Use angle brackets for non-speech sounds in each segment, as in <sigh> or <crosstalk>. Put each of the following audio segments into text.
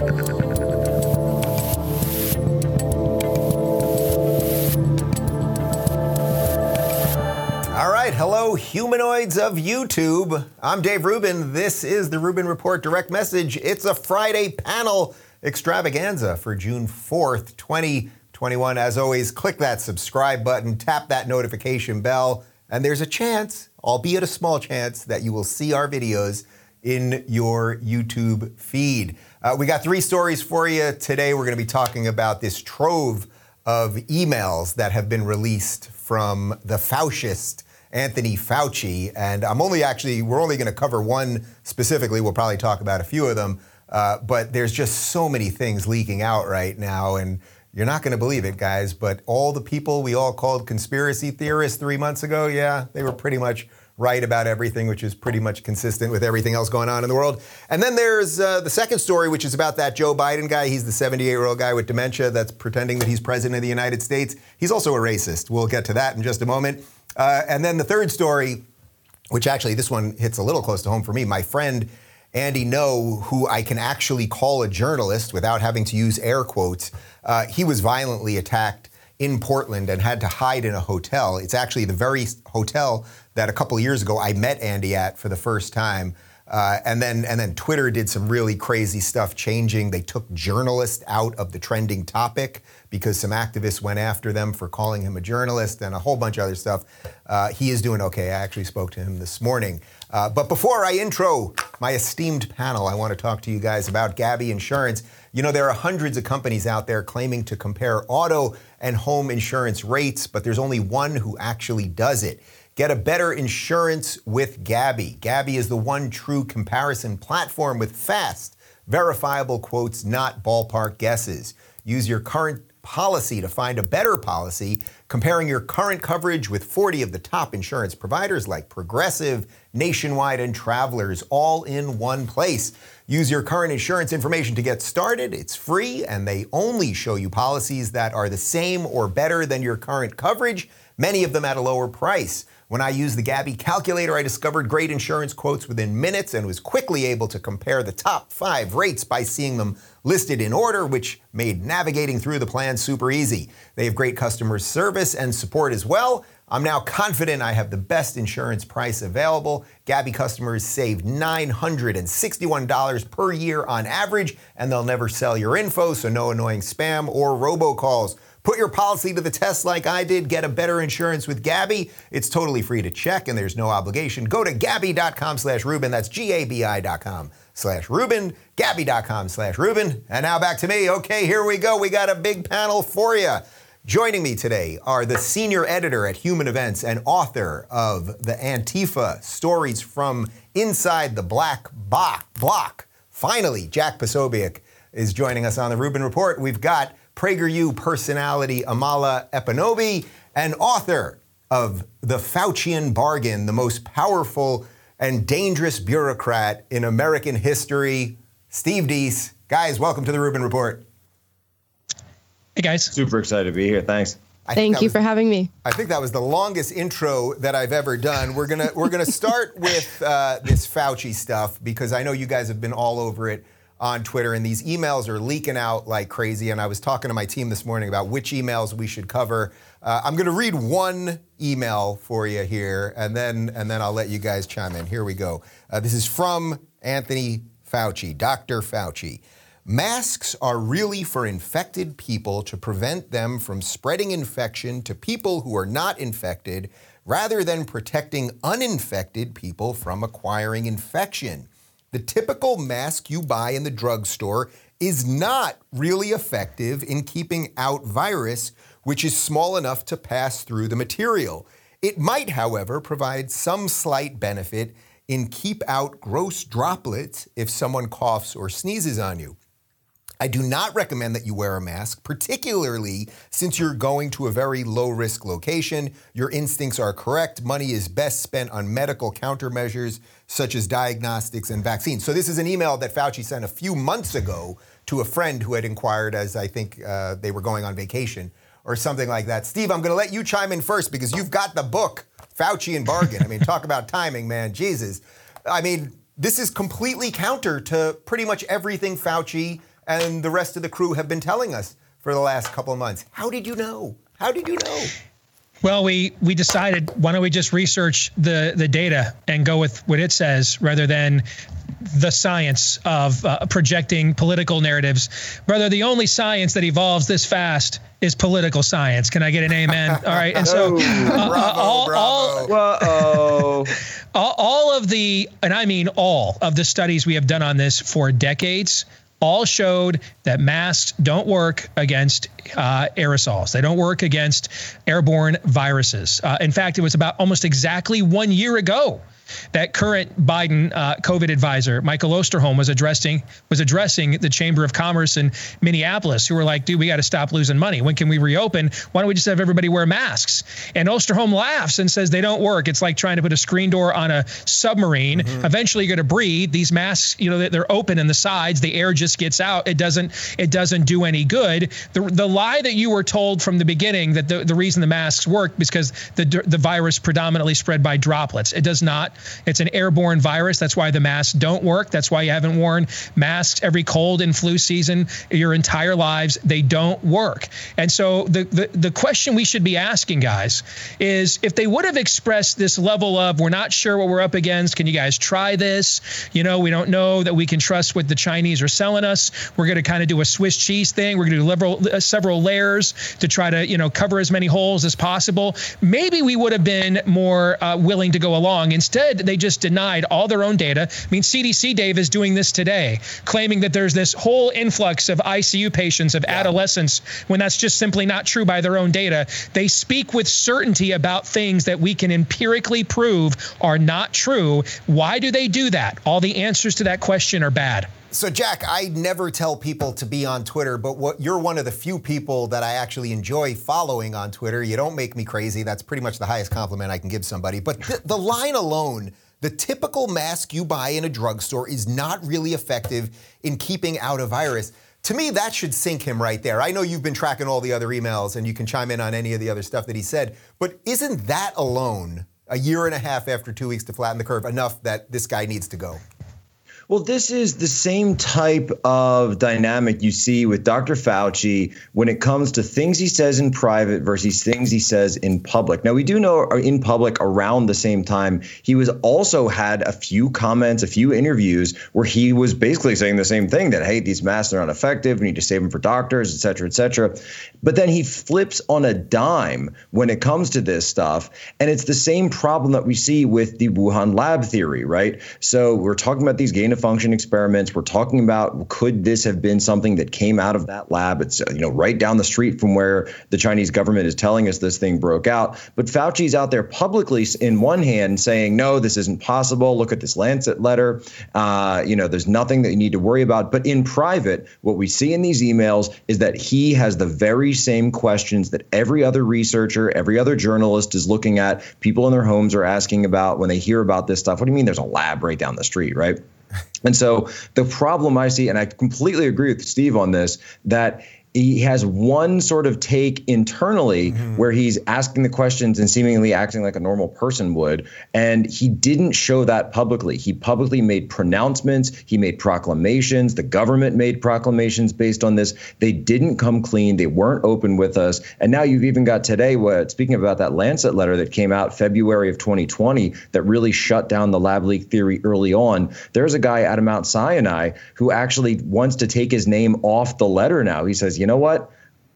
All right, hello, humanoids of YouTube. I'm Dave Rubin. This is the Rubin Report direct message. It's a Friday panel extravaganza for June 4th, 2021. As always, click that subscribe button, tap that notification bell, and there's a chance, albeit a small chance, that you will see our videos in your YouTube feed. Uh, we got three stories for you today. We're going to be talking about this trove of emails that have been released from the Faucist Anthony Fauci. And I'm only actually, we're only going to cover one specifically. We'll probably talk about a few of them. Uh, but there's just so many things leaking out right now. And you're not going to believe it, guys. But all the people we all called conspiracy theorists three months ago, yeah, they were pretty much right about everything, which is pretty much consistent with everything else going on in the world. And then there's uh, the second story, which is about that Joe Biden guy. He's the 78 year old guy with dementia that's pretending that he's president of the United States. He's also a racist. We'll get to that in just a moment. Uh, and then the third story, which actually this one hits a little close to home for me. My friend Andy Ngo, who I can actually call a journalist without having to use air quotes, uh, he was violently attacked in Portland and had to hide in a hotel. It's actually the very hotel that a couple years ago I met Andy at for the first time. Uh, and then and then Twitter did some really crazy stuff changing. They took journalists out of the trending topic because some activists went after them for calling him a journalist and a whole bunch of other stuff. Uh, he is doing okay. I actually spoke to him this morning. Uh, but before I intro my esteemed panel, I want to talk to you guys about Gabi Insurance. You know, there are hundreds of companies out there claiming to compare auto and home insurance rates, but there's only one who actually does it. Get a better insurance with Gabi. Gabi is the one true comparison platform with fast, verifiable quotes, not ballpark guesses. Use your current policy to find a better policy, comparing your current coverage with 40 of the top insurance providers like Progressive, Nationwide, and Travelers, all in one place. Use your current insurance information to get started. It's free, and they only show you policies that are the same or better than your current coverage, many of them at a lower price. When I used the Gabi calculator, I discovered great insurance quotes within minutes and was quickly able to compare the top five rates by seeing them listed in order, which made navigating through the plan super easy. They have great customer service and support as well. I'm now confident I have the best insurance price available. Gabi customers save $961 per year on average, and they'll never sell your info, so no annoying spam or robocalls. Put your policy to the test like I did. Get a better insurance with Gabi. It's totally free to check and there's no obligation. Go to Gabi.com slash Rubin. That's G-A-B-I.com slash Rubin. Gabi.com slash Rubin. And now back to me. Okay, here we go. We got a big panel for you. Joining me today are the senior editor at Human Events and author of the Antifa Stories from Inside the Black Bloc. Finally, Jack Posobiec is joining us on the Rubin Report. We've got PragerU personality Amala Ekpunobi, and author of The Faucian Bargain, the most powerful and dangerous bureaucrat in American history, Steve Deace. Guys, welcome to the Rubin Report. Hey, guys. Super excited to be here. Thanks. I Thank you was, for having me. I think that was the longest intro that I've ever done. We're gonna we're gonna start with uh, this Fauci stuff because I know you guys have been all over it on Twitter, and these emails are leaking out like crazy. And I was talking to my team this morning about which emails we should cover. Uh, I'm going to read one email for you here, and then and then I'll let you guys chime in. Here we go. Uh, this is from Anthony Fauci, Dr. Fauci. Masks are really for infected people to prevent them from spreading infection to people who are not infected, rather than protecting uninfected people from acquiring infection. The typical mask you buy in the drugstore is not really effective in keeping out virus, which is small enough to pass through the material. It might, however, provide some slight benefit in keep out gross droplets if someone coughs or sneezes on you. I do not recommend that you wear a mask, particularly since you're going to a very low risk location. Your instincts are correct. Money is best spent on medical countermeasures such as diagnostics and vaccines. So, this is an email that Fauci sent a few months ago to a friend who had inquired as I think uh, they were going on vacation or something like that. Steve, I'm going to let you chime in first because you've got the book, Faucian Bargain. I mean, talk about timing, man. Jesus. I mean, this is completely counter to pretty much everything Fauci and the rest of the crew have been telling us for the last couple of months. How did you know? How did you know? Well, we we decided why don't we just research the the data and go with what it says rather than the science of uh, projecting political narratives. Brother, the only science that evolves this fast is political science. Can I get an amen? All right. And so, <laughs> uh, bravo, all, bravo. all, <laughs> all, all of the, and I mean all of the studies we have done on this for decades all showed that masks don't work against uh, aerosols. They don't work against airborne viruses. Uh, in fact, it was about almost exactly one year ago that current Biden uh, COVID advisor Michael Osterholm was addressing was addressing the Chamber of Commerce in Minneapolis, who were like, "Dude, we got to stop losing money. When can we reopen? Why don't we just have everybody wear masks?" And Osterholm laughs and says, "They don't work. It's like trying to put a screen door on a submarine. Mm-hmm. Eventually, you're going to breathe. These masks, you know, they're open in the sides. The air just gets out. It doesn't it doesn't do any good. The the lie that you were told from the beginning that the, the reason the masks work because the the virus predominantly spread by droplets. It does not. It's an airborne virus. That's why the masks don't work. That's why you haven't worn masks every cold and flu season your entire lives. They don't work. And so the, the, the question we should be asking, guys, is if they would have expressed this level of, we're not sure what we're up against, can you guys try this? You know, we don't know that we can trust what the Chinese are selling us. We're going to kind of do a Swiss cheese thing. We're going to do several, uh, several layers to try to, you know, cover as many holes as possible. Maybe we would have been more uh, willing to go along. Instead, Instead, they just denied all their own data. I mean, CDC, Dave, is doing this today, claiming that there's this whole influx of ICU patients, of yeah. adolescents, when that's just simply not true by their own data. They speak with certainty about things that we can empirically prove are not true. Why do they do that? All the answers to that question are bad. So, Jack, I never tell people to be on Twitter, but what, you're one of the few people that I actually enjoy following on Twitter. You don't make me crazy. That's pretty much the highest compliment I can give somebody. But th- the line alone, the typical mask you buy in a drugstore is not really effective in keeping out a virus. To me, that should sink him right there. I know you've been tracking all the other emails and you can chime in on any of the other stuff that he said, but isn't that alone, a year and a half after two weeks to flatten the curve, enough that this guy needs to go? Well, this is the same type of dynamic you see with Dr. Fauci when it comes to things he says in private versus things he says in public. Now, we do know uh, in public around the same time, he was also had a few comments, a few interviews where he was basically saying the same thing that, hey, these masks are not effective. We need to save them for doctors, et cetera, et cetera. But then he flips on a dime when it comes to this stuff. And it's the same problem that we see with the Wuhan lab theory, right? So we're talking about these gain of function experiments. We're talking about could this have been something that came out of that lab? It's you know right down the street from where the Chinese government is telling us this thing broke out. But Fauci's out there publicly, in one hand, saying no, this isn't possible. Look at this Lancet letter. Uh, you know, there's nothing that you need to worry about. But in private, what we see in these emails is that he has the very same questions that every other researcher, every other journalist is looking at. People in their homes are asking about when they hear about this stuff. What do you mean? There's a lab right down the street, right? And so the problem I see, and I completely agree with Steve on this, that he has one sort of take internally mm-hmm. where he's asking the questions and seemingly acting like a normal person would. And he didn't show that publicly. He publicly made pronouncements, he made proclamations. The government made proclamations based on this. They didn't come clean, they weren't open with us. And now you've even got today, what, speaking about that Lancet letter that came out February of 2020 that really shut down the lab leak theory early on. There's a guy out of Mount Sinai who actually wants to take his name off the letter now. He says, you know what?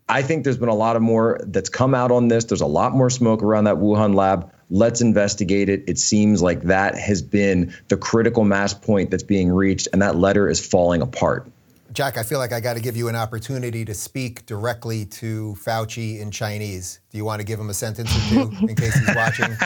I think there's been a lot of more that's come out on this. There's a lot more smoke around that Wuhan lab. Let's investigate it. It seems like that has been the critical mass point that's being reached, and that letter is falling apart. Jack, I feel like I got to give you an opportunity to speak directly to Fauci in Chinese. Do you want to give him a sentence or two <laughs> in case he's watching?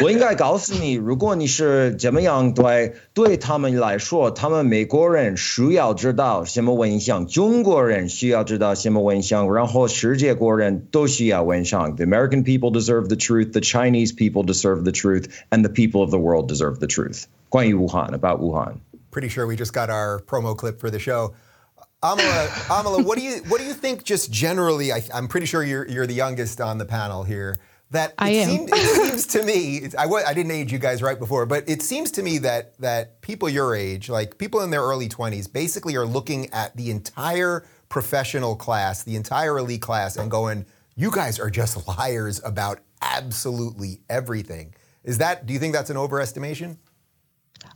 我应该告诉你，如果你是怎么样对对他们来说，他们美国人需要知道什么问题，中国人需要知道什么问题，然后世界国人都需要问题。The American people deserve the truth, the Chinese people deserve the truth, and the people of the world deserve the truth. 关于武汉, about Wuhan. Pretty sure we just got our promo clip for the show. Amala, <laughs> Amala, what do you what do you think? Just generally, I, am pretty sure you're you're the youngest on the panel here. that I it, am. Seemed, it <laughs> seems to me, I, I didn't age you guys right before, but it seems to me that that people your age, like people in their early 20s, basically are looking at the entire professional class, the entire elite class, and going, "You guys are just <laughs> liars about absolutely everything." Is that? Do you think that's an overestimation?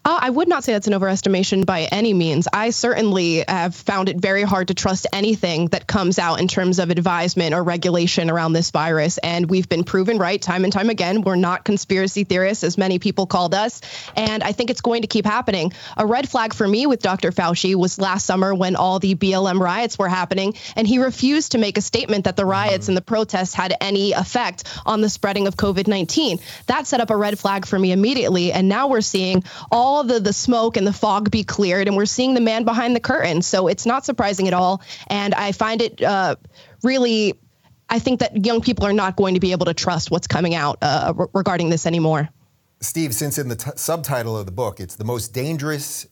Uh, I would not say that's an overestimation by any means. I certainly have found it very hard to trust anything that comes out in terms of advisement or regulation around this virus. And we've been proven right time and time again. We're not conspiracy theorists, as many people called us. And I think it's going to keep happening. A red flag for me with Dr. Fauci was last summer when all the BLM riots were happening, and he refused to make a statement that the riots and the protests had any effect on the spreading of COVID 19. That set up a red flag for me immediately. And now we're seeing all the, the smoke and the fog be cleared, and we're seeing the man behind the curtain. So it's not surprising at all. And I find it uh, really, I think that young people are not going to be able to trust what's coming out uh, re- regarding this anymore. Steve, since in the t- subtitle of the book, it's the most dangerous,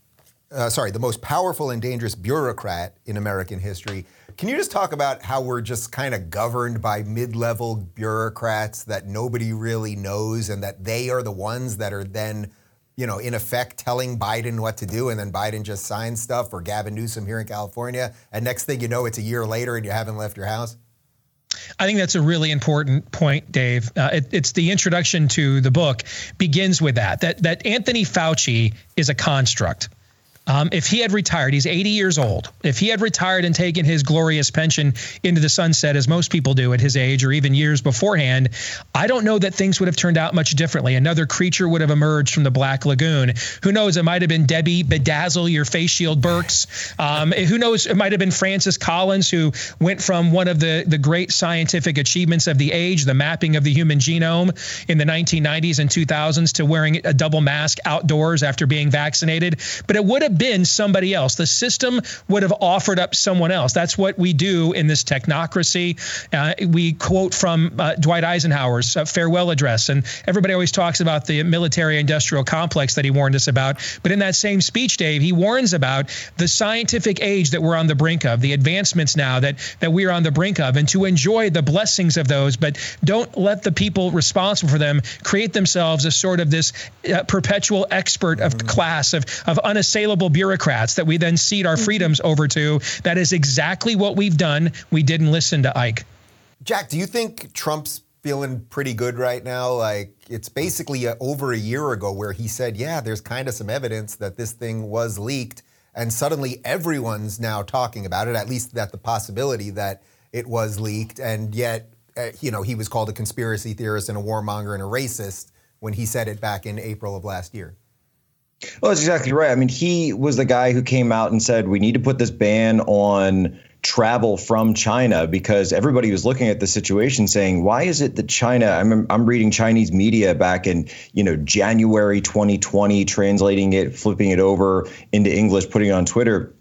uh, sorry, the most powerful and dangerous bureaucrat in American history. Can you just talk about how we're just kind of governed by mid level bureaucrats that nobody really knows and that they are the ones that are then you know, in effect telling Biden what to do, and then Biden just signs stuff, or Gavin Newsom here in California, and next thing you know, it's a year later and you haven't left your house? I think that's a really important point, Dave. Uh, it, it's the introduction to the book begins with that that that Anthony Fauci is a construct. Um, if he had retired, he's 80 years old. If he had retired and taken his glorious pension into the sunset, as most people do at his age or even years beforehand, I don't know that things would have turned out much differently. Another creature would have emerged from the Black Lagoon. Who knows? It might have been Debbie Bedazzle, your face shield Birx. Um, who knows? It might have been Francis Collins, who went from one of the, the great scientific achievements of the age, the mapping of the human genome in the 1990s and 2000s, to wearing a double mask outdoors after being vaccinated. But it would have been somebody else. The system would have offered up someone else. That's what we do in this technocracy. Uh, we quote from uh, Dwight Eisenhower's uh, farewell address, and everybody always talks about the military industrial complex that he warned us about. But in that same speech, Dave, he warns about the scientific age that we're on the brink of, the advancements now that, that we're on the brink of, and to enjoy the blessings of those, but don't let the people responsible for them create themselves as sort of this uh, perpetual expert of mm-hmm. class of, of unassailable bureaucrats that we then cede our mm-hmm. freedoms over to. That is exactly what we've done. We didn't listen to Ike. Jack, do you think Trump's feeling pretty good right now? Like it's basically a, over a year ago where he said, "Yeah, there's kind of some evidence that this thing was leaked," and suddenly everyone's now talking about it. At least that the possibility that it was leaked, and yet, uh, you know, he was called a conspiracy theorist and a warmonger and a racist when he said it back in April of last year. Well, that's exactly right. I mean, he was the guy who came out and said we need to put this ban on travel from China because everybody was looking at the situation saying, why is it that China? I'm, I'm reading Chinese media back in you know January 2020, translating it, flipping it over into English, putting it on Twitter,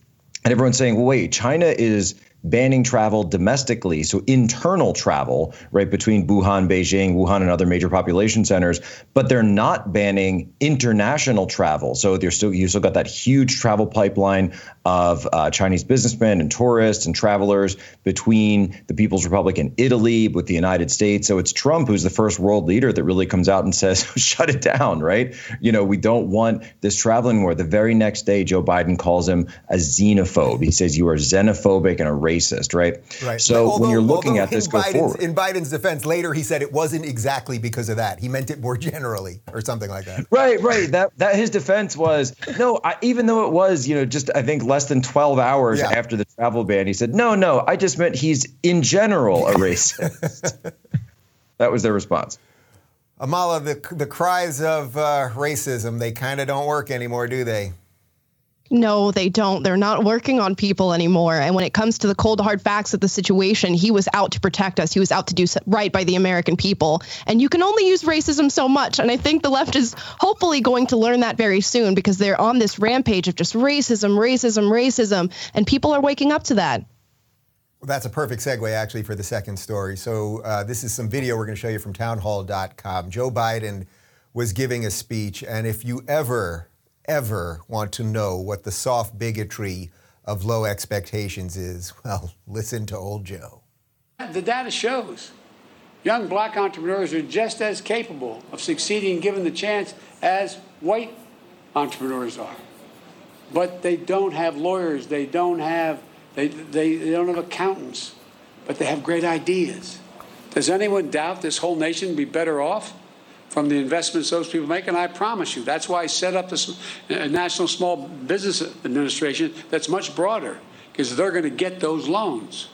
and everyone's saying, well, wait, China is banning travel domestically, so internal travel, right, between Wuhan, Beijing, Wuhan, and other major population centers, but they're not banning international travel. So there's still you still got that huge travel pipeline of uh, Chinese businessmen and tourists and travelers between the People's Republic and Italy with the United States. So it's Trump who's the first world leader that really comes out and <laughs> says, shut it down, right? You know, we don't want this traveling war. The very next day, Joe Biden calls him a xenophobe. He says you are xenophobic and a racist, right? Right. So although, when you're looking at this, go Biden's, forward. In Biden's defense, later he said it wasn't exactly because of that. He meant it more <laughs> generally or something like that. Right, right. That that his defense was no. I, even though it was, you know, just I think less than 12 hours yeah. after the travel ban, he said, no, no, I just meant he's in general a racist. <laughs> that was their response. Amala, the the cries of uh, racism, they kind of don't work anymore, do they? No, they don't. They're not working on people anymore. And when it comes to the cold, hard facts of the situation, he was out to protect us. He was out to do right by the American people. And you can only use racism so much. And I think the left is hopefully going to learn that very soon because they're on this rampage of just racism, racism, racism. And people are waking up to that. Well, that's a perfect segue, actually, for the second story. So, uh, this is some video we're going to show you from townhall.com. Joe Biden was giving a speech. And if you ever ever want to know what the soft bigotry of low expectations is, <laughs> well, listen to old Joe. The data shows Young black entrepreneurs are just as capable of succeeding given the chance as white entrepreneurs are. But they don't have lawyers, they don't have they, they, they don't have accountants, but they have great ideas. Does anyone doubt this whole nation would be better off from the investments those people make? And I promise you, that's why I set up this uh, National Small Business Administration that's much broader, because they're going to get those loans.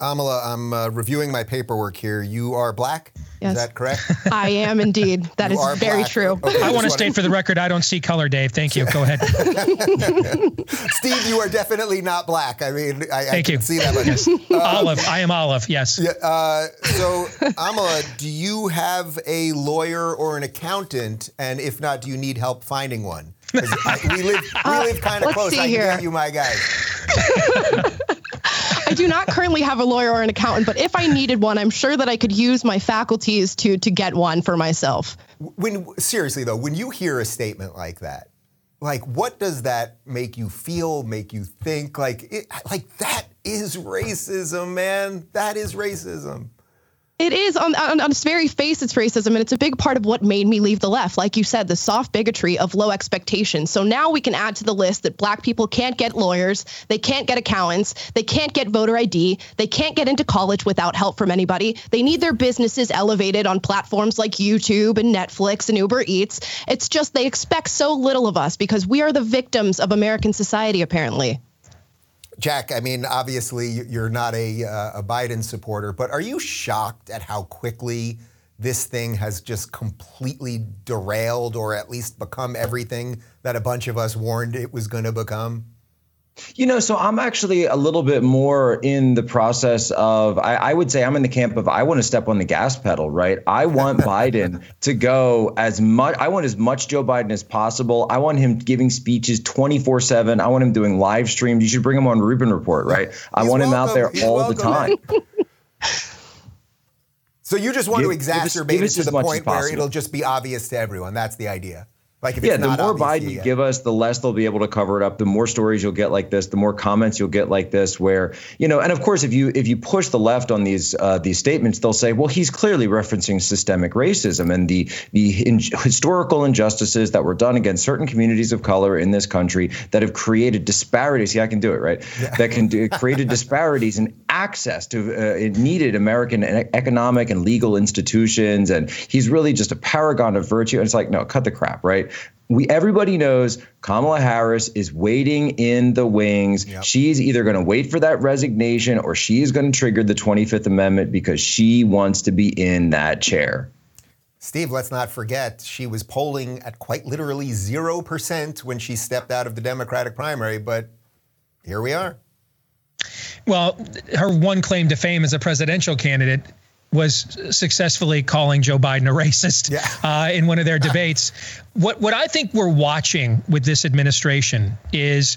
Amala, I'm uh, reviewing my paperwork here. You are black? Yes. Is that correct? <laughs> I am indeed. That you is very black. true. Okay, I want to state for the record, I don't see color, Dave. Thank you. <laughs> Go ahead. <laughs> Steve, you are definitely not black. I mean, I, Thank I you. see that. Yes. Uh, olive. I am olive. Yes. Yeah, uh, so, Amala, do you have a lawyer or an accountant? And if not, do you need help finding one? I, we live, we uh, live kind of close. I can get you my guys. I do not currently have a lawyer or an accountant, but if I needed one, I'm sure that I could use my faculties to to get one for myself. When seriously though, when you hear a statement like that, like what does that make you feel, make you think? Like it, like that is racism, man. That is racism. It is on, on, on its very face, it's racism, and it's a big part of what made me leave the left. Like you said, the soft bigotry of low expectations. So now we can add to the list that black people can't get lawyers, they can't get accountants, they can't get voter ID, they can't get into college without help from anybody. They need their businesses elevated on platforms like YouTube and Netflix and Uber Eats. It's just they expect so little of us because we are the victims of American society, apparently. Jack, I mean, obviously you're not a, uh, a Biden supporter, but are you shocked at how quickly this thing has just completely derailed or at least become everything that a bunch of us warned it was going to become? You know, so I'm actually a little bit more in the process of, I, I, would say I'm in the camp of, I want to step on the gas pedal, right? I want <laughs> Biden to go as much, I want as much Joe Biden as possible. I want him giving speeches 24 7. I want him doing live streams. You should bring him on Rubin Report, right? I want welcome. him out there He's all welcome. the time. <laughs> so you just want give, to exacerbate give us, give it to the point where it'll just be obvious to everyone. That's the idea. Like yeah, the more Biden you give us, the less they'll be able to cover it up. The more stories you'll get like this, the more comments you'll get like this. Where you know, and of course, if you if you push the left on these uh, these statements, they'll say, well, he's clearly referencing systemic racism and the the in- historical injustices that were done against certain communities of color in this country that have created disparities. See, I can do it right. Yeah. That can do, created disparities in access to uh, needed American economic and legal institutions, and he's really just a paragon of virtue. And it's like, no, cut the crap, right? We everybody knows Kamala Harris is waiting in the wings. Yep. She's either going to wait for that resignation or she's going to trigger the 25th Amendment because she wants to be in that chair. Steve, let's not forget she was polling at quite literally 0% when she stepped out of the Democratic primary, but here we are. Well, her one claim to fame as a presidential candidate was successfully calling Joe Biden a racist yeah. uh, in one of their debates. what what I think we're watching with this administration is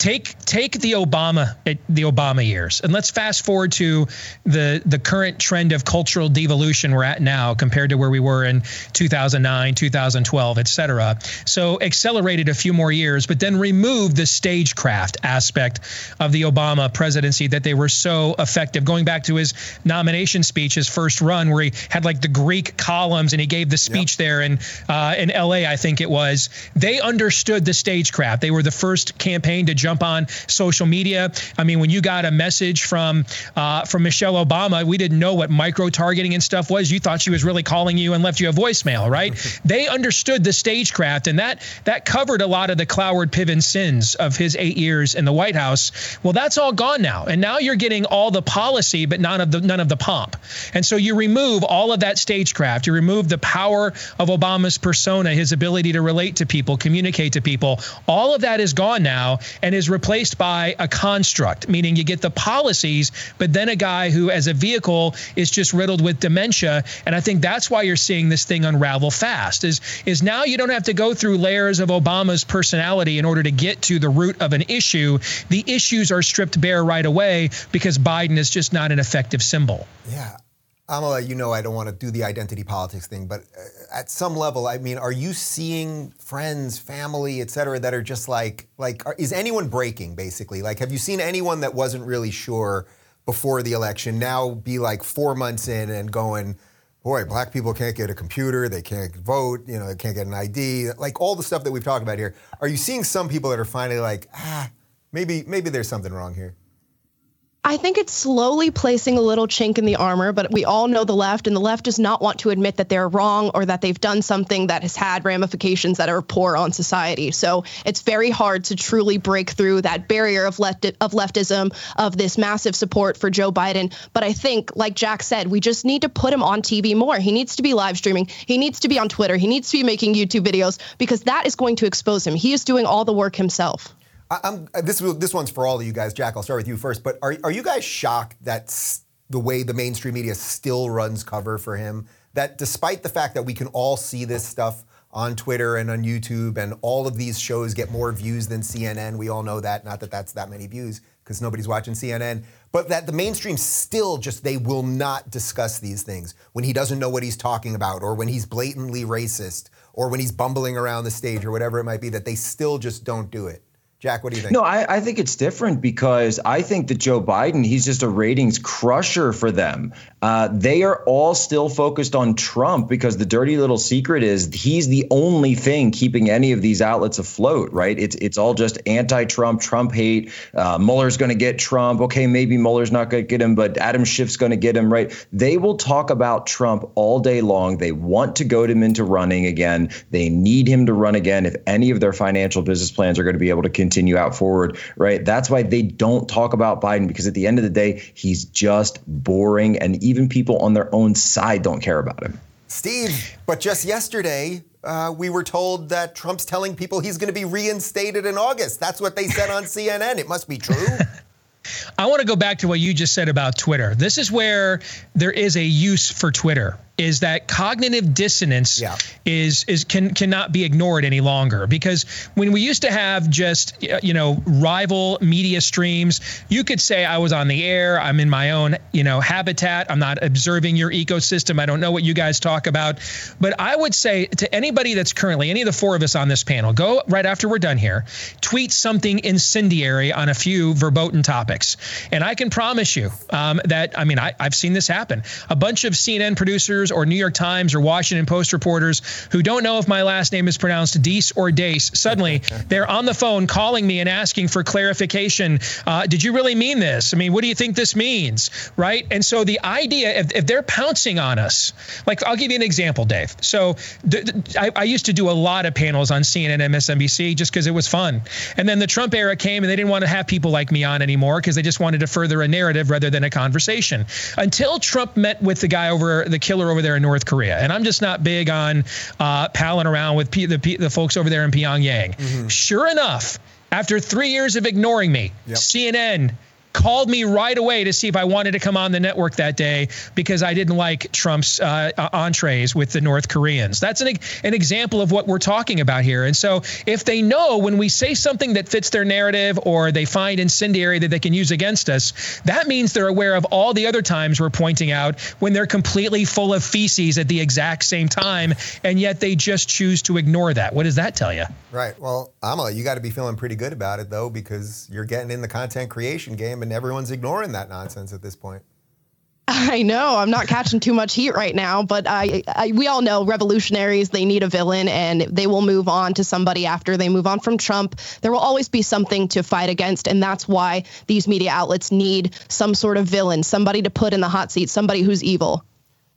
take take the Obama the Obama years and let's fast forward to the the current trend of cultural devolution we're at now compared to where we were in 2009 2012 et cetera. So accelerated a few more years but then removed the stagecraft aspect of the Obama presidency that they were so effective. Going back to his nomination speech his first run where he had like the Greek columns and he gave the speech yep. there in uh, in LA I think it was they understood the stagecraft. They were the first campaign to jump jump on social media. I mean, when you got a message from uh, from Michelle Obama, we didn't know what micro targeting and stuff was. You thought she was really calling you and left you a voicemail, right? <laughs> they understood the stagecraft, and that that covered a lot of the Cloward Piven sins of his eight years in the White House. Well, that's all gone now, and now you're getting all the policy, but none of the none of the pomp. And so you remove all of that stagecraft. You remove the power of Obama's persona, his ability to relate to people, communicate to people. All of that is gone now, and is replaced by a construct, meaning you get the policies, but then a guy who, as a vehicle, is just riddled with dementia. And I think that's why you're seeing this thing unravel fast. Is is now you don't have to go through layers of Obama's personality in order to get to the root of an issue. The issues are stripped bare right away because Biden is just not an effective symbol. Yeah. Amala, you know I don't want to do the identity politics thing, but uh, at some level, I mean, are you seeing friends, family, et cetera, that are just like, like, are, is anyone breaking basically? Like, have you seen anyone that wasn't really sure, before the election, now be like four months in and going, boy, black people can't get a computer, they can't vote, you know, they can't get an ID, like all the stuff that we've talked about here. Are you seeing some people that are finally like, ah, maybe maybe there's something wrong here? I think it's slowly placing a little chink in the armor, but we all know the left, and the left does not want to admit that they're wrong or that they've done something that has had ramifications that are poor on society. So it's very hard to truly break through that barrier of left of leftism, of this massive support for Joe Biden. But I think, like Jack said, we just need to put him on TV more. He needs to be live streaming. He needs to be on Twitter. He needs to be making YouTube videos because that is going to expose him. He is doing all the work himself. I'm, uh, this this one's for all of you guys. Jack, I'll start with you first. But are are you guys shocked that the way the mainstream media still runs cover for him? That despite the fact that we can all see this stuff on Twitter and on YouTube, and all of these shows get more views than CNN. We all know that. Not that that's that many views because nobody's watching CNN. But that the mainstream still just they will not discuss these things when he doesn't know what he's talking about, or when he's blatantly racist, or when he's bumbling around the stage, or whatever it might be. That they still just don't do it. Jack, what do you think? No, I, I, think it's different because I think that Joe Biden, he's just a ratings crusher for them. Uh, they are all still focused on Trump because the dirty little secret is he's the only thing keeping any of these outlets afloat, right? It's it's all just anti-Trump, Trump hate. Uh, Mueller's going to get Trump. Okay, maybe Mueller's not going to get him, but Adam Schiff's going to get him, right? They will talk about Trump all day long. They want to goad him into running again. They need him to run again if any of their financial business plans are going to be able to continue continue out forward, right? That's why they don't talk about Biden because at the end of the day, he's just boring. And even people on their own side don't care about him. Steve, but just yesterday, uh, we were told that Trump's telling people he's going to be reinstated in August. That's what they said on <laughs> CNN. It must be true. <laughs> I want to go back to what you just said about Twitter. This is where there is a use for Twitter is that cognitive dissonance yeah. is is can cannot be ignored any longer. Because when we used to have just you know rival media streams you could say I was on the air I'm in my own you know habitat I'm not observing your ecosystem I don't know what you guys talk about. But I would say to anybody that's currently any of the four of us on this panel go right after we're done here tweet something incendiary on a few verboten topics. And I can promise you um, that I mean I, I've seen this happen. A bunch of CNN producers or New York Times or Washington Post reporters who don't know if my last name is pronounced Deese or Dace, suddenly they're on the phone calling me and asking for clarification. Uh, did you really mean this? I mean, what do you think this means? Right. And so the idea, if, if they're pouncing on us, like I'll give you an example, Dave. So th- th- I, I used to do a lot of panels on CNN, MSNBC, just because it was fun. And then the Trump era came and they didn't want to have people like me on anymore because they just wanted to further a narrative rather than a conversation. Until Trump met with the guy over, the killer over over there in North Korea. And I'm just not big on uh, palling around with P- the, P- the folks over there in Pyongyang. Mm-hmm. Sure enough, after three years of ignoring me, yep. CNN called me right away to see if I wanted to come on the network that day because I didn't like Trump's uh, entrees with the North Koreans. That's an, an example of what we're talking about here. And so if they know when we say something that fits their narrative or they find incendiary that they can use against us, that means they're aware of all the other times we're pointing out when they're completely full of feces at the exact same time, and yet they just choose to ignore that. What does that tell you? Right. Well, Amala, you got to be feeling pretty good about it, though, because you're getting in the content creation game and everyone's ignoring that nonsense at this point. I know I'm not catching too much heat right now, but I, I, we all know revolutionaries they need a villain and they will move on to somebody after they move on from Trump. There will always be something to fight against, and that's why these media outlets need some sort of villain, somebody to put in the hot seat, somebody who's evil.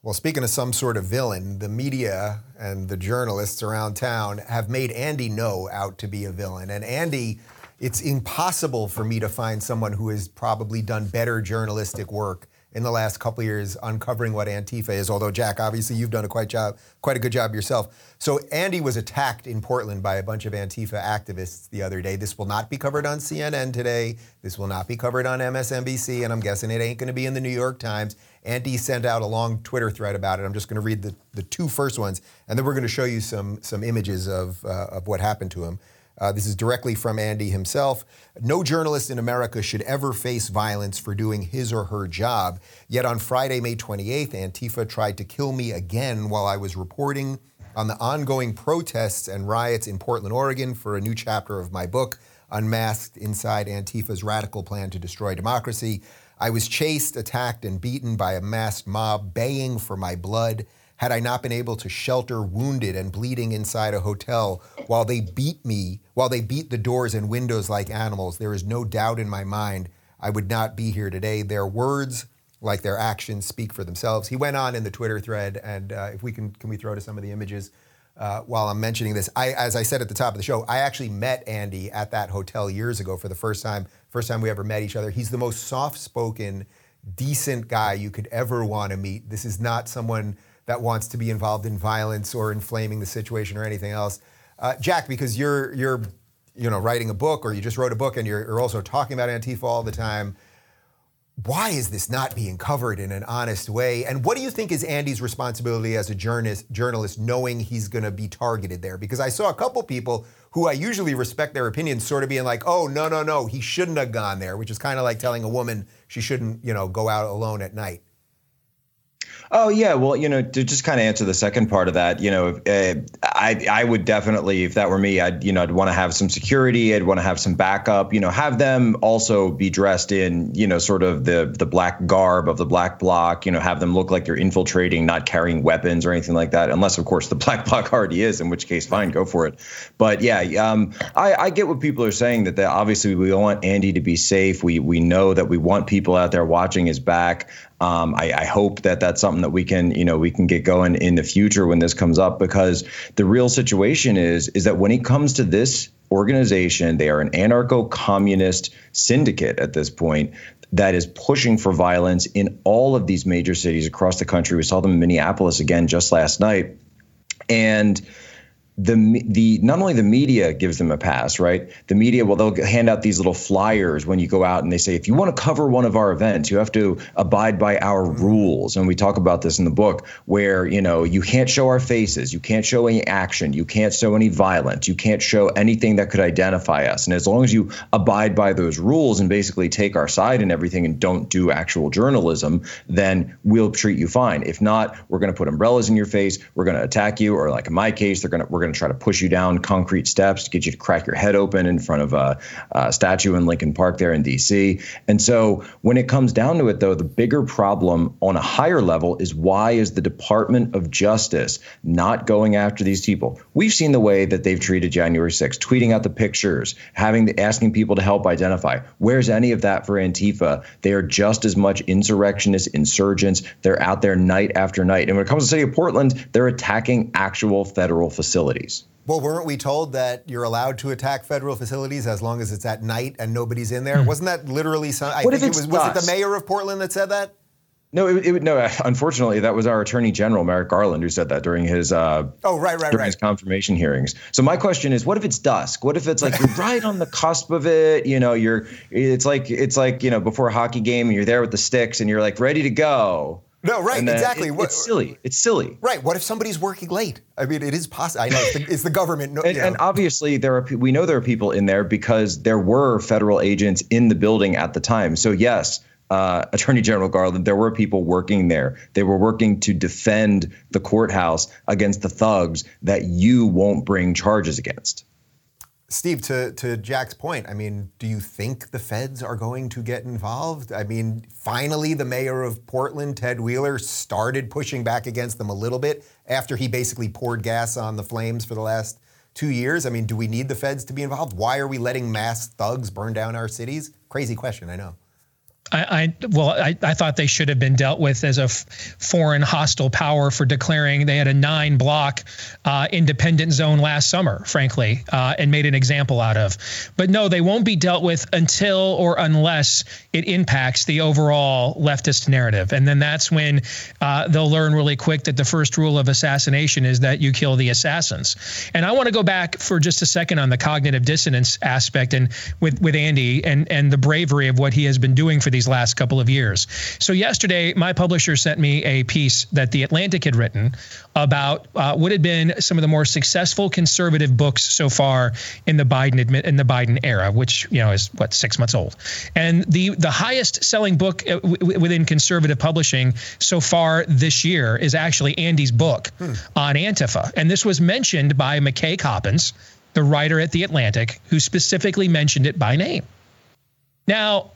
Well, speaking of some sort of villain, the media and the journalists around town have made Andy Ngo out to be a villain, and Andy it's impossible for me to find someone who has probably done better journalistic work in the last couple years uncovering what Antifa is. Although Jack, obviously, you've done a quite job, quite a good job yourself. So Andy was attacked in Portland by a bunch of Antifa activists the other day. This will not be covered on CNN today. This will not be covered on MSNBC, and I'm guessing it ain't going to be in the New York Times. Andy sent out a long Twitter thread about it. I'm just going to read the, the two first ones, and then we're going to show you some some images of uh, of what happened to him. Uh, this is directly from Andy himself. No journalist in America should ever face violence for doing his or her job. Yet on Friday, May 28th, Antifa tried to kill me again while I was reporting on the ongoing protests and riots in Portland, Oregon for a new chapter of my book. unmasked inside Antifa's radical plan to destroy democracy. I was chased, attacked, and beaten by a masked mob baying for my blood. Had I not been able to shelter wounded and bleeding inside a hotel while they beat me, while they beat the doors and windows like animals, there is no doubt in my mind I would not be here today. Their words, like their actions, speak for themselves. He went on in the Twitter thread, and uh, if we can, can we throw to some of the images uh, while I'm mentioning this? I, as I said at the top of the show, I actually met Andy at that hotel years ago for the first time. First time we ever met each other. He's the most soft-spoken, decent guy you could ever want to meet. This is not someone that wants to be involved in violence or inflaming the situation or anything else. Uh, Jack, because you're you're you know writing a book or you just wrote a book and you're, you're also talking about Antifa all the time. Why is this not being covered in an honest way? And what do you think is Andy's responsibility as a journalist, journalist knowing he's going to be targeted there? Because I saw a couple people who I usually respect their opinions sort of being like, "Oh, no, no, no, he shouldn't have gone there," which is kind of like telling a woman she shouldn't, you know, go out alone at night. Oh yeah, well, you know, to just kind of answer the second part of that, you know, uh, I I would definitely, if that were me, I'd you know, I'd want to have some security, I'd want to have some backup, you know, have them also be dressed in, you know, sort of the the black garb of the black bloc, you know, have them look like they're infiltrating, not carrying weapons or anything like that, unless of course the <laughs> black bloc already is, in which case, fine, go for it. But yeah, um, I I get what people are saying that they, obviously we want Andy to be safe. We we know that we want people out there watching his back. Um, I, I, hope that that's something that we can, you know, we can get going in the future when this comes up because the real situation is is that when it comes to this organization, they are an anarcho-communist syndicate at this point that is pushing for violence in all of these major cities across the country. We saw them in Minneapolis again just last night, and the the not only the media gives them a pass, right? The media, well, they'll hand out these little flyers when you go out, and they say if you want to cover one of our events, you have to abide by our rules. And we talk about this in the book, where you know you can't show our faces, you can't show any action, you can't show any violence, you can't show anything that could identify us. And as long as you abide by those rules and basically take our side and everything, and don't do actual journalism, then we'll treat you fine. If not, we're going to put umbrellas in your face, we're going to attack you, or like in my case, they're going to we're going to try to push you down concrete steps to get you to crack your head open in front of a, a statue in Lincoln Park there in D.C. And so when it comes down to it, though, the bigger problem on a higher level is why is the Department of Justice not going after these people? We've seen the way that they've treated January 6th, tweeting out the pictures, having the, asking people to help identify. Where's any of that for Antifa? They are just as much insurrectionists, insurgents. They're out there night after night. And when it comes to the city of Portland, they're attacking actual federal facilities facilities. Well, weren't we told that you're allowed to attack federal facilities as long as it's at night and nobody's in there? Mm. Wasn't that literally some? I what think it was. Was it the mayor of Portland that said that? No, it, it, no. <laughs> Unfortunately, that was our Attorney General Merrick Garland who said that during his uh, oh right right during right his confirmation hearings. So my question is, what if it's dusk? What if it's like you're right on the cusp of it? You know, you're it's like it's like you know before a hockey game and you're there with the sticks and you're like ready to go no, right, exactly. It, it's silly. It's silly. Right. What if somebody's working late? I mean, it is possible. I know it's the, it's the government. No, and, and, obviously, there are we know there are people in there because there were federal agents in the building at the time. So yes, uh, Attorney General Garland, there were people working there. They were working to defend the courthouse against the thugs that you won't bring charges against. Steve, to, to Jack's point, I mean, do you think the feds are going to get involved? I mean, finally, the mayor of Portland, Ted Wheeler, started pushing back against them a little bit after he basically poured gas on the flames for the last two years. I mean, do we need the feds to be involved? Why are we letting mass thugs burn down our cities? Crazy question, I know. I, I well, I, I thought they should have been dealt with as a f- foreign hostile power for declaring they had a nine block uh, independent zone last summer, frankly, uh, and made an example out of. But no, they won't be dealt with until or unless it impacts the overall leftist narrative. And then that's when uh, they'll learn really quick that the first rule of assassination is that you kill the assassins. And I want to go back for just a second on the cognitive dissonance aspect and with, with Andy and, and the bravery of what he has been doing for these last couple of years. So yesterday, my publisher sent me a piece that the Atlantic had written about uh, what had been some of the more successful conservative books so far in the Biden admit in the Biden era, which you know is what six months old, and the the highest selling book uh, w- within conservative publishing so far this year is actually Andy's book hmm. on Antifa, and this was mentioned by McKay Coppins the writer at The Atlantic, who specifically mentioned it by name. Now,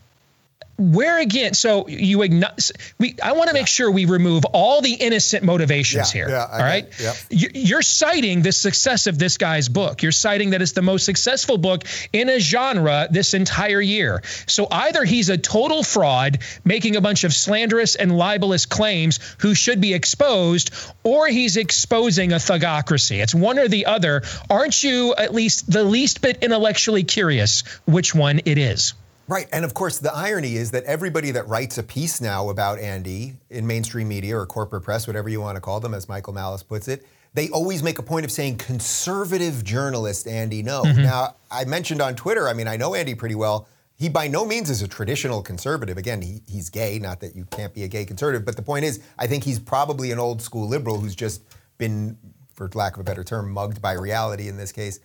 where again so you ignore we i want to make sure we remove all the innocent motivations Yeah, here yeah, all right? get- yep. You- you're citing the success of this guy's book. You're citing that it's the most successful book in a genre this entire year. So either he's a total fraud making a bunch of slanderous and libelous claims who should be exposed or he's exposing a thugocracy. It's one or the other. Aren't you at least the least bit intellectually curious which one it is Right. And of course, the irony is that everybody that writes a piece now about Andy in mainstream media or corporate press, whatever you want to call them, as Michael Malice puts it, they always make a point of saying conservative journalist Andy Ngo. Mm-hmm. Now, I mentioned on Twitter, I mean, I know Andy pretty well. He by no means is a traditional conservative. Again, he, he's gay, not that you can't be a gay conservative, but the point is, I think he's probably an old school liberal who's just been, for lack of a better term, mugged by reality in this case.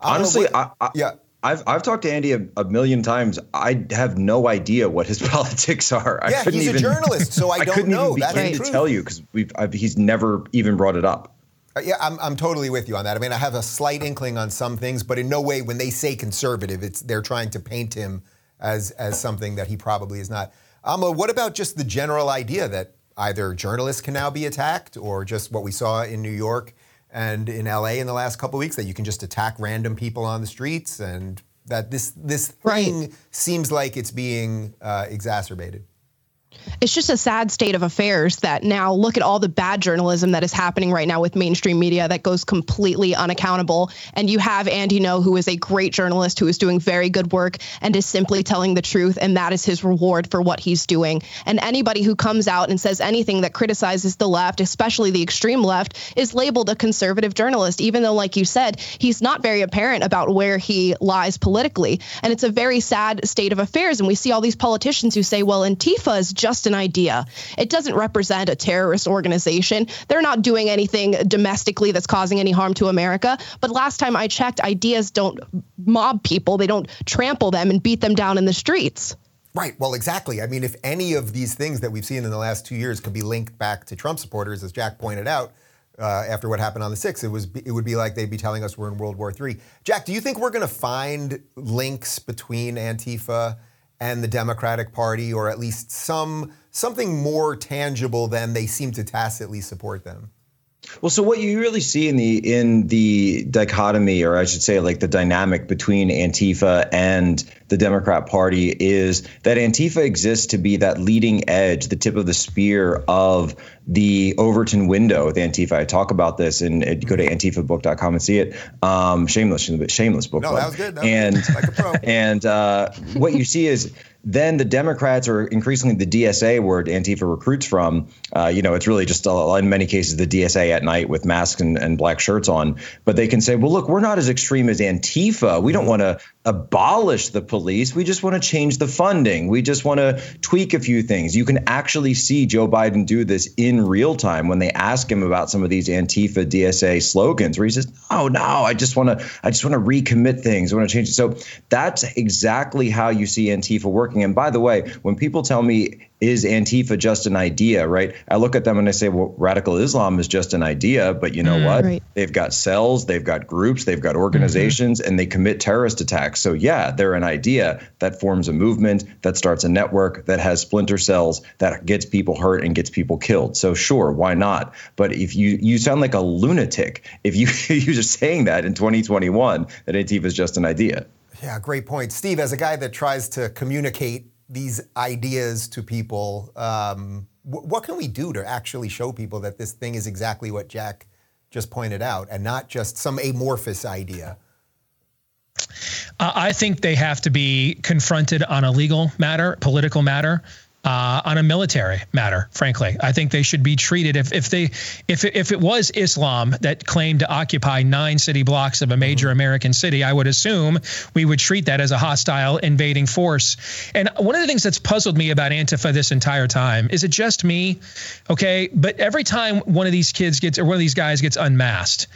Honestly, uh, what- I, I, yeah. I've I've talked to Andy a, a million times. I have no idea what his <laughs> politics are. I Yeah, he's a even, journalist, so <laughs> I don't know. even That's begin to tell you because we've I've, he's never even brought it up. Uh, Yeah, I'm, I'm totally with you on that. I mean, I have a slight inkling on some things, but in no way when they say conservative, it's they're trying to paint him as as something that he probably is not. Amala, what about just the general idea that either journalists can now be attacked, or just what we saw in New York and in LA in the last couple of weeks that you can just attack random people on the streets, and that this this Right. thing seems like it's being uh, exacerbated. It's just a sad state of affairs that now look at all the bad journalism that is happening right now with mainstream media that goes completely unaccountable. And you have Andy Ngo, who is a great journalist who is doing very good work and is simply telling the truth. And that is his reward for what he's doing. And anybody who comes out and says anything that criticizes the left, especially the extreme left, is labeled a conservative journalist, even though, like you said, he's not very apparent about where he lies politically. And it's a very sad state of affairs. And we see all these politicians who say, well, Antifa is just an idea. It doesn't represent a terrorist organization. They're not doing anything domestically that's causing any harm to America. But last time I checked, ideas don't mob people, they don't trample them and beat them down in the streets. Right. Well, exactly. I mean, if any of these things that we've seen in the last two years could be linked back to Trump supporters, as Jack pointed out, uh, after what happened on the 6th, it was it would be like they'd be telling us we're in World War III. Jack, do you think we're going to find links between Antifa and the Democratic Party, or at least some something more tangible than they seem to tacitly support them? Well, so what you really see in the in the dichotomy, or I should say, like the dynamic between Antifa and the Democrat Party, is that Antifa exists to be that leading edge, the tip of the spear of the Overton window with Antifa. I talk about this and go to antifabook.com and see it. Um, shameless, shameless book. No, that was good. That was and good. Like a pro. <laughs> and uh, what you see is then the Democrats or increasingly the DSA, where Antifa recruits from, uh, you know, it's really just uh, in many cases the DSA at night with masks and, and black shirts on. But they can say, well, look, we're not as extreme as Antifa. We don't want to abolish the police. We just want to change the funding. We just want to tweak a few things. You can actually see Joe Biden do this in real time when they ask him about some of these Antifa DSA slogans, where he says, "Oh no, I just want to, I just want to recommit things. I want to change it." So that's exactly how you see Antifa working. And by the way, when people tell me is Antifa just an idea, right? I look at them and I say, well, radical Islam is just an idea, but you know mm, what? Right. They've got cells, they've got groups, they've got organizations, and they commit terrorist attacks. So, yeah, they're an idea that forms a movement, that starts a network, that has splinter cells, that gets people hurt and gets people killed. So, sure, why not? But if you you sound like a lunatic if you <laughs> you're just saying that in 2021 that Antifa is just an idea. Yeah, great point. Steve, as a guy that tries to communicate these ideas to people, um, wh- what can we do to actually show people that this thing is exactly what Jack just pointed out and not just some amorphous idea? I think they have to be confronted on a legal matter, political matter, uh, on a military matter. Frankly, I think they should be treated if if they if if it was Islam that claimed to occupy nine city blocks of a major American city, I would assume we would treat that as a hostile invading force. And one of the things that's puzzled me about Antifa this entire time is it just me? Okay, but every time one of these kids gets or one of these guys gets unmasked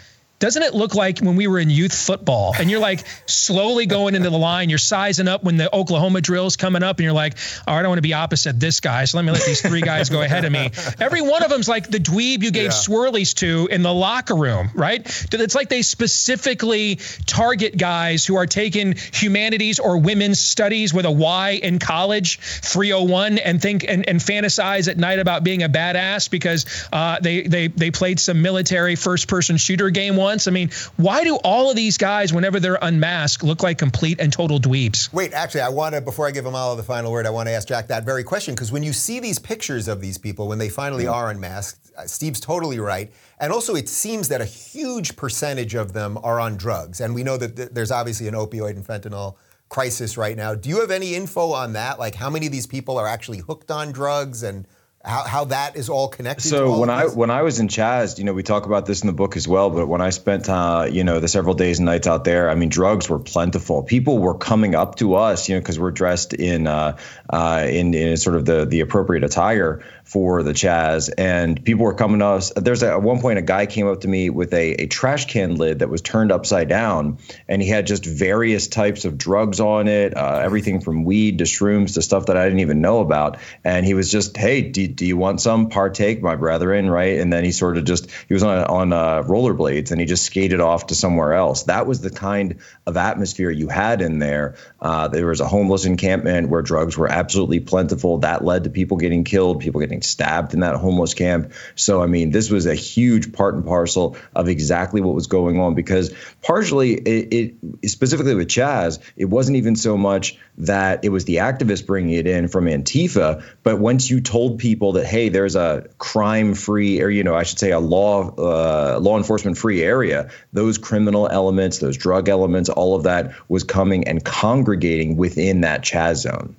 doesn't it look like when we were in youth football and you're like slowly going into the line, you're sizing up when the Oklahoma drill's coming up, and you're like, all right, I don't want to be opposite this guy, so let me let these three guys go ahead of me. Every one of them's like the dweeb you gave yeah. swirlies to in the locker room, right? It's like they specifically target guys who are taking humanities or women's studies with a Y in college, 301, and think and, and fantasize at night about being a badass because uh, they they they played some military first person shooter game once. I mean, why do all of these guys, whenever they're unmasked, look like complete and total dweebs? Wait, actually, I want to before I give them all the final word, I want to ask Jack that very question because when you see these pictures of these people when they finally mm-hmm. are unmasked, uh, Steve's totally right. And also, it seems that a huge percentage of them are on drugs. And we know that th- there's obviously an opioid and fentanyl crisis right now. Do you have any info on that? Like how many of these people are actually hooked on drugs and how, how that is all connected. So when I when I was in Chaz, you know, we talk about this in the book as well. But when I spent, uh, you know, the several days and nights out there, I mean, drugs were plentiful. People were coming up to us, you know, because we're dressed in uh, uh, in, in sort of the the appropriate attire for the Chaz, and people were coming to us. There's a, at one point a guy came up to me with a, a trash can lid that was turned upside down, and he had just various types of drugs on it, uh, everything from weed to shrooms to stuff that I didn't even know about. And he was just, "Hey, do, do you want some? Partake, my brethren, right?" And then he sort of just he was on on uh, rollerblades and he just skated off to somewhere else. That was the kind of atmosphere you had in there. Uh, there was a homeless encampment where drugs were absolutely plentiful. That led to people getting killed, people getting stabbed in that homeless camp. So, I mean, this was a huge part and parcel of exactly what was going on because partially it, it specifically with Chaz, it wasn't even so much that it was the activists bringing it in from Antifa, but once you told people that, hey, there's a crime free, or, you know, I should say a law, uh, law enforcement free area, those criminal elements, those drug elements, all of that was coming and congregating within that Chaz zone.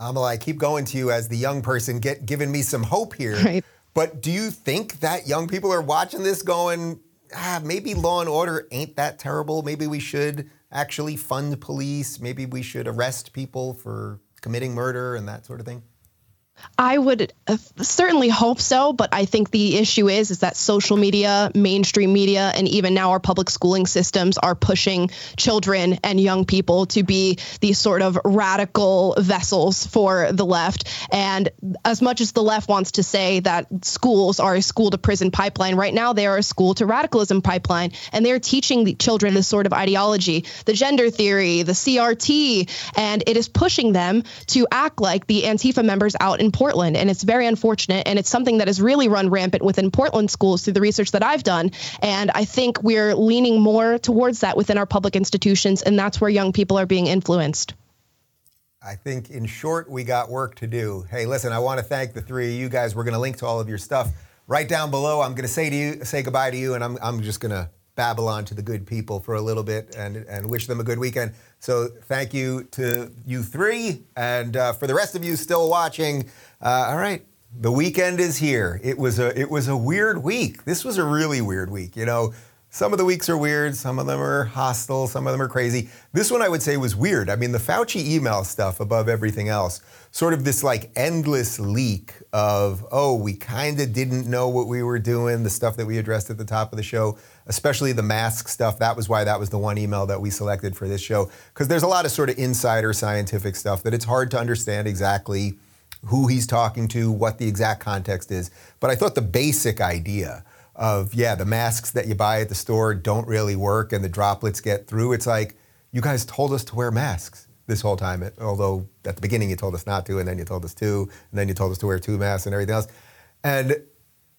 Amala, I keep going to you as the young person, get giving me some hope here. Right. But do you think that young people are watching this going, ah, maybe law and order ain't that terrible? Maybe we should actually fund police. Maybe we should arrest people for committing murder and that sort of thing? I would uh, certainly hope so, but I think the issue is is that social media, mainstream media, and even now our public schooling systems are pushing children and young people to be these sort of radical vessels for the left. And as much as the left wants to say that schools are a school to prison pipeline, right now they are a school to radicalism pipeline, and they're teaching the children this sort of ideology, the gender theory, the CRT, and it is pushing them to act like the Antifa members out in Portland. And it's very unfortunate. And it's something that has really run rampant within Portland schools through the research that I've done. And I think we're leaning more towards that within our public institutions. And that's where young people are being influenced. I think, in short, we got work to do. Hey, listen, I want to thank the three of you guys. We're going to link to all of your stuff right down below. I'm going to say to you, say goodbye to you, and I'm, I'm just going to Babylon to the good people for a little bit and, and wish them a good weekend. So thank you to you three. And uh, for the rest of you still watching, uh, all right, the weekend is here. It was a it was a weird week. This was a really weird week. You know, some of the weeks are weird, some of them are hostile, some of them are crazy. This one I would say was weird. I mean, the Fauci email stuff above everything else, sort of this like endless leak of, oh, we kind of didn't know what we were doing, the stuff that we addressed at the top of the show, especially the mask stuff. That was why that was the one email that we selected for this show. Because there's a lot of sort of insider scientific stuff that it's hard to understand exactly who he's talking to, what the exact context is. But I thought the basic idea of yeah, the masks that you buy at the store don't really work and the droplets get through. It's like you guys told us to wear masks this whole time. Although at the beginning you told us not to, and then you told us to, and then you told us to wear two masks and everything else. And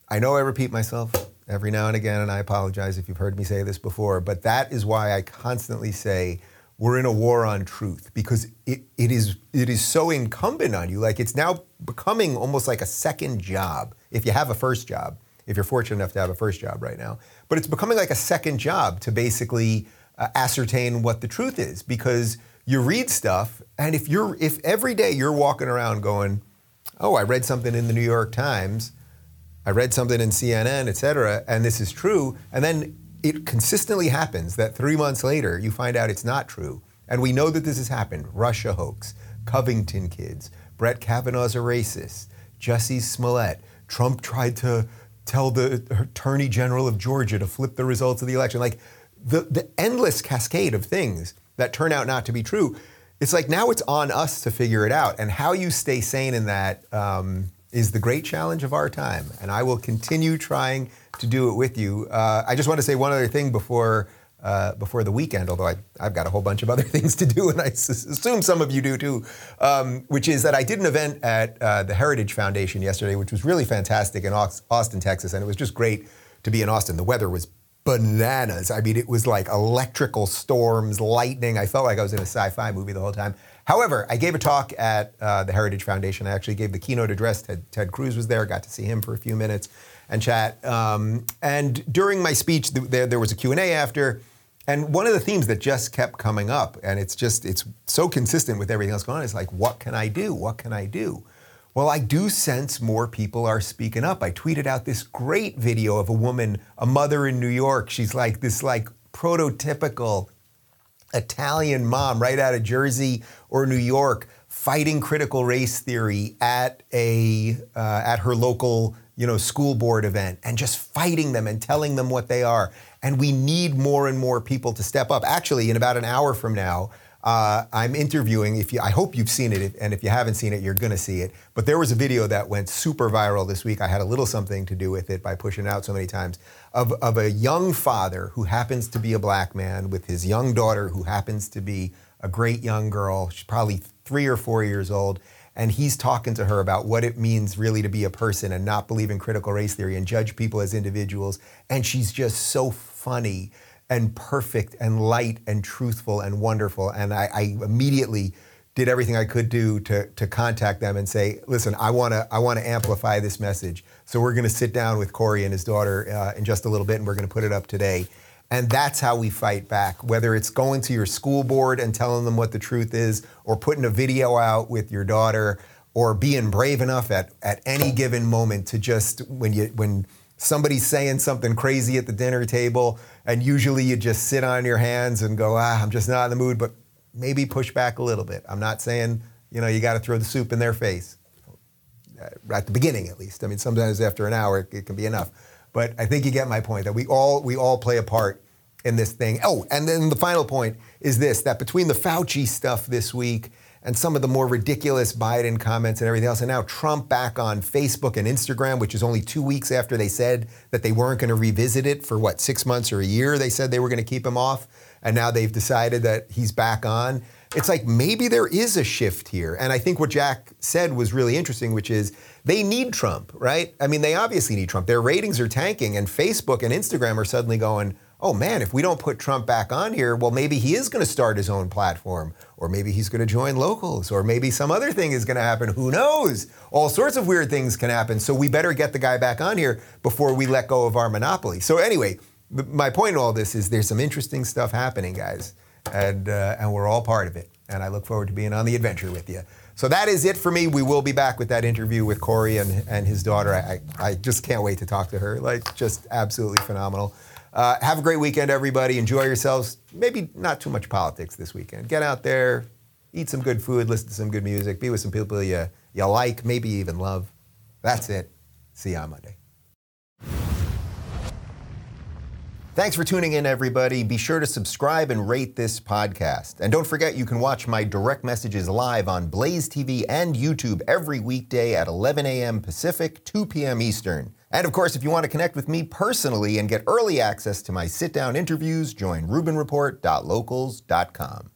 I know I repeat myself every now and again, and I apologize if you've heard me say this before, but that is why I constantly say we're in a war on truth because it, it is it is so incumbent on you. Like it's now becoming almost like a second job if you have a first job if you're fortunate enough to have a first job right now. But it's becoming like a second job to basically uh, ascertain what the truth is because you read stuff and if you're if every day you're walking around going, "Oh, I read something in the New York Times, I read something in CNN, et cetera, and this is true," and then it consistently happens that 3 months later you find out it's not true. And we know that this has happened. Russia hoax, Covington kids, Brett Kavanaugh's a racist, Jussie Smollett, Trump tried to tell the Attorney General of Georgia to flip the results of the election. Like the, the endless cascade of things that turn out not to be true. It's like now it's on us to figure it out. And how you stay sane in that um, is the great challenge of our time. And I will continue trying to do it with you. Uh, I just want to say one other thing before. Uh, before the weekend, although I, have got a whole bunch of other <laughs> things to do, and I s- assume some of you do too, um, which is that I did an event at uh, the Heritage Foundation yesterday, which was really fantastic in Austin, Texas, and it was just great to be in Austin. The weather was bananas. I mean, it was like electrical storms, lightning. I felt like I was in a sci fi movie the whole time. However, I gave a talk at uh, the Heritage Foundation. I actually gave the keynote address. Ted, Ted Cruz was there. Got to see him for a few minutes and chat. Um, and during my speech, there, there was a Q&A after. And one of the themes that just kept coming up, and it's just, it's so consistent with everything else going on, is like, what can I do? What can I do? Well, I do sense more people are speaking up. I tweeted out this great video of a woman, a mother in New York. She's like this like prototypical Italian mom right out of Jersey or New York fighting critical race theory at a uh, at her local you know school board event and just fighting them and telling them what they are and we need more and more people to step up actually in about an hour from now uh, I'm interviewing. If you, I hope you've seen it, and if you haven't seen it, you're to see it. But there was a video that went super viral this week. I had a little something to do with it by pushing it out so many times of, of a young father who happens to be a black man with his young daughter who happens to be a great young girl. She's probably three or four years old. And he's talking to her about what it means really to be a person and not believe in critical race theory and judge people as individuals. And she's just so funny and perfect and light and truthful and wonderful. And I, I immediately did everything I could do to, to contact them and say, listen, I want to I want to amplify this message. So we're going to sit down with Corey and his daughter uh, in just a little bit, and we're going to put it up today. And that's how we fight back. Whether it's going to your school board and telling them what the truth is, or putting a video out with your daughter, or being brave enough at, at any given moment to just when you when somebody's saying something crazy at the dinner table, and usually you just sit on your hands and go, ah, I'm just not in the mood, but maybe push back a little bit. I'm not saying, you know, you got to throw the soup in their face. Uh, at the beginning, at least. I mean, sometimes after an hour, it, it can be enough. But I think you get my point that we all we all play a part in this thing. Oh, and then the final point is this: that between the Fauci stuff this week and some of the more ridiculous Biden comments and everything else. And now Trump back on Facebook and Instagram, which is only two weeks after they said that they weren't going to revisit it for what, six months or a year? They said they were going to keep him off. And now they've decided that he's back on. It's like maybe there is a shift here. And I think what Jack said was really interesting, which is they need Trump, right? I mean, they obviously need Trump. Their ratings are tanking, and Facebook and Instagram are suddenly going, oh man, if we don't put Trump back on here, well, maybe he is going to start his own platform, or maybe he's going to join locals, or maybe some other thing is going to happen. Who knows? All sorts of weird things can happen. So we better get the guy back on here before we let go of our monopoly. So, anyway, my point in all this is there's some interesting stuff happening, guys, and, uh, and we're all part of it. And I look forward to being on the adventure with you. So that is it for me. We will be back with that interview with Corey and, and his daughter. I, I just can't wait to talk to her. Like, just absolutely phenomenal. Uh, have a great weekend, everybody. Enjoy yourselves. Maybe not too much politics this weekend. Get out there, eat some good food, listen to some good music, be with some people you, you like, maybe even love. That's it. See you on Monday. Thanks for tuning in, everybody. Be sure to subscribe and rate this podcast. And don't forget, you can watch my direct messages live on Blaze TV and YouTube every weekday at 11 a.m. Pacific, 2 p.m. Eastern. And of course, if you want to connect with me personally and get early access to my sit down interviews, join RubinReport.locals.com.